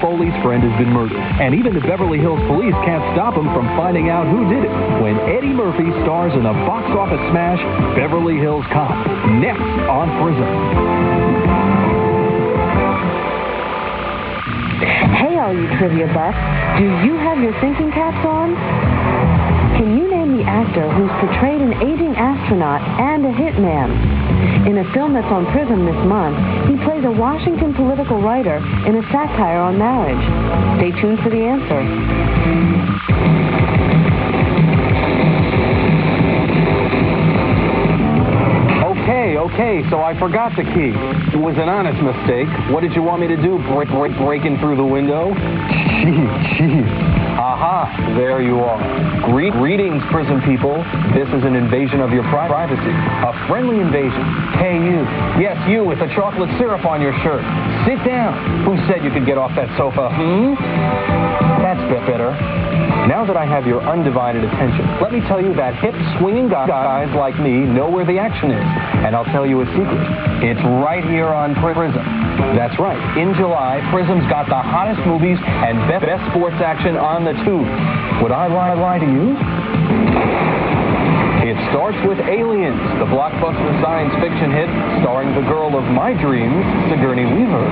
Foley's friend has been murdered, and even the Beverly Hills police can't stop him from finding out who did it when Eddie Murphy stars in the box office smash Beverly Hills Cop, next on Prism. Hey, all you trivia buffs, do you have your thinking caps on? Actor who's portrayed an aging astronaut and a hitman? In a film that's on Prism this month, he plays a Washington political writer in a satire on marriage. Stay tuned for the answer. Okay, so I forgot the key. It was an honest mistake. What did you want me to do? Break, break, breaking through the window? Jeez, jeez. Aha, there you are. Gre- greetings, Prism people. This is an invasion of your pri- privacy. A friendly invasion. Hey, you. Yes, you with the chocolate syrup on your shirt. Sit down. Who said you could get off that sofa? Hmm? That's better. Now that I have your undivided attention, let me tell you that hip swinging guys like me know where the action is. And I'll tell you a secret. It's right here on Prism. That's right. In July, Prism's got the hottest movies and best, best sports action on the tube. Would I lie, lie to you? It starts with Aliens, the blockbuster science fiction hit starring the girl of my dreams, Sigourney Weaver.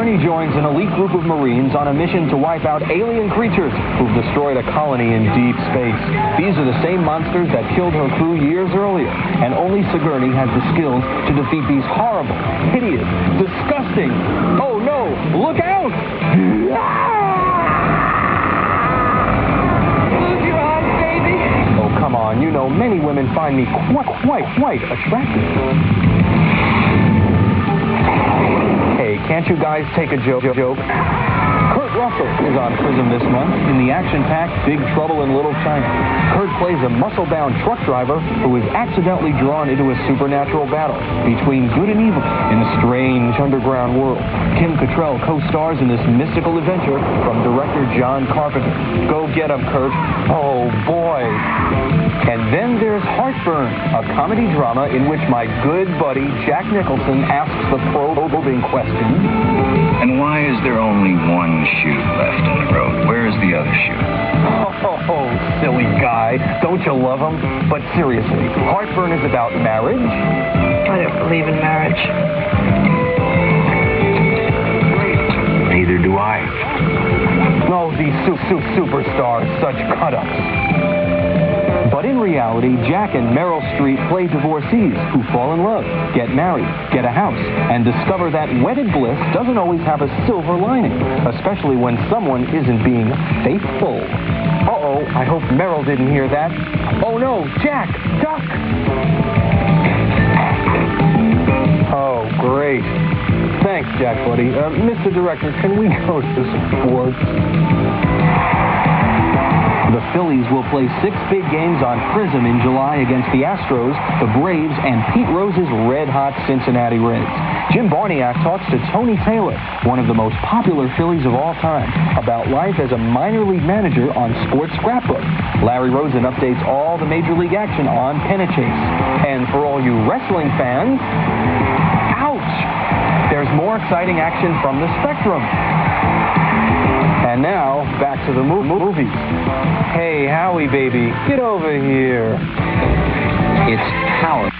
Sigourney joins an elite group of Marines on a mission to wipe out alien creatures who've destroyed a colony in deep space. These are the same monsters that killed her crew years earlier, and only Sigourney has the skills to defeat these horrible, hideous, disgusting. Oh no, look out! Oh, come on. You know, many women find me quite, quite, quite attractive. Can't you guys take a joke? joke? Kurt Russell is on Prism this month in the action-packed Big Trouble in Little China. Kurt plays a muscle-bound truck driver who is accidentally drawn into a supernatural battle between good and evil in a strange underground world. Kim Cattrall co-stars in this mystical adventure from director John Carpenter. Go get him, Kurt. Oh, boy. And then there's Heartburn, a comedy drama in which my good buddy Jack Nicholson asks the probing question. And why is there only one shoe left in the road? Where is the other shoe? Oh, silly guy. Don't you love him? But seriously, Heartburn is about marriage? I don't believe in marriage. Neither do I. Oh, these su- su- superstars, such cut-ups. But in reality, Jack and Meryl Streep play divorcees who fall in love, get married, get a house, and discover that wedded bliss doesn't always have a silver lining, especially when someone isn't being faithful. Uh-oh, I hope Meryl didn't hear that. Oh no, Jack, duck! Oh, great. Thanks, Jack Buddy. Uh, Mr. Director, can we go to sports? The Phillies will play six big games on Prism in July against the Astros, the Braves, and Pete Rose's red-hot Cincinnati Reds. Jim Barniak talks to Tony Taylor, one of the most popular Phillies of all time, about life as a minor league manager on Sports Scrapbook. Larry Rosen updates all the major league action on Chase. And for all you wrestling fans, ouch! There's more exciting action from the Spectrum. And now, back to the mo-. Hey, Howie, baby, get over here. It's Howard.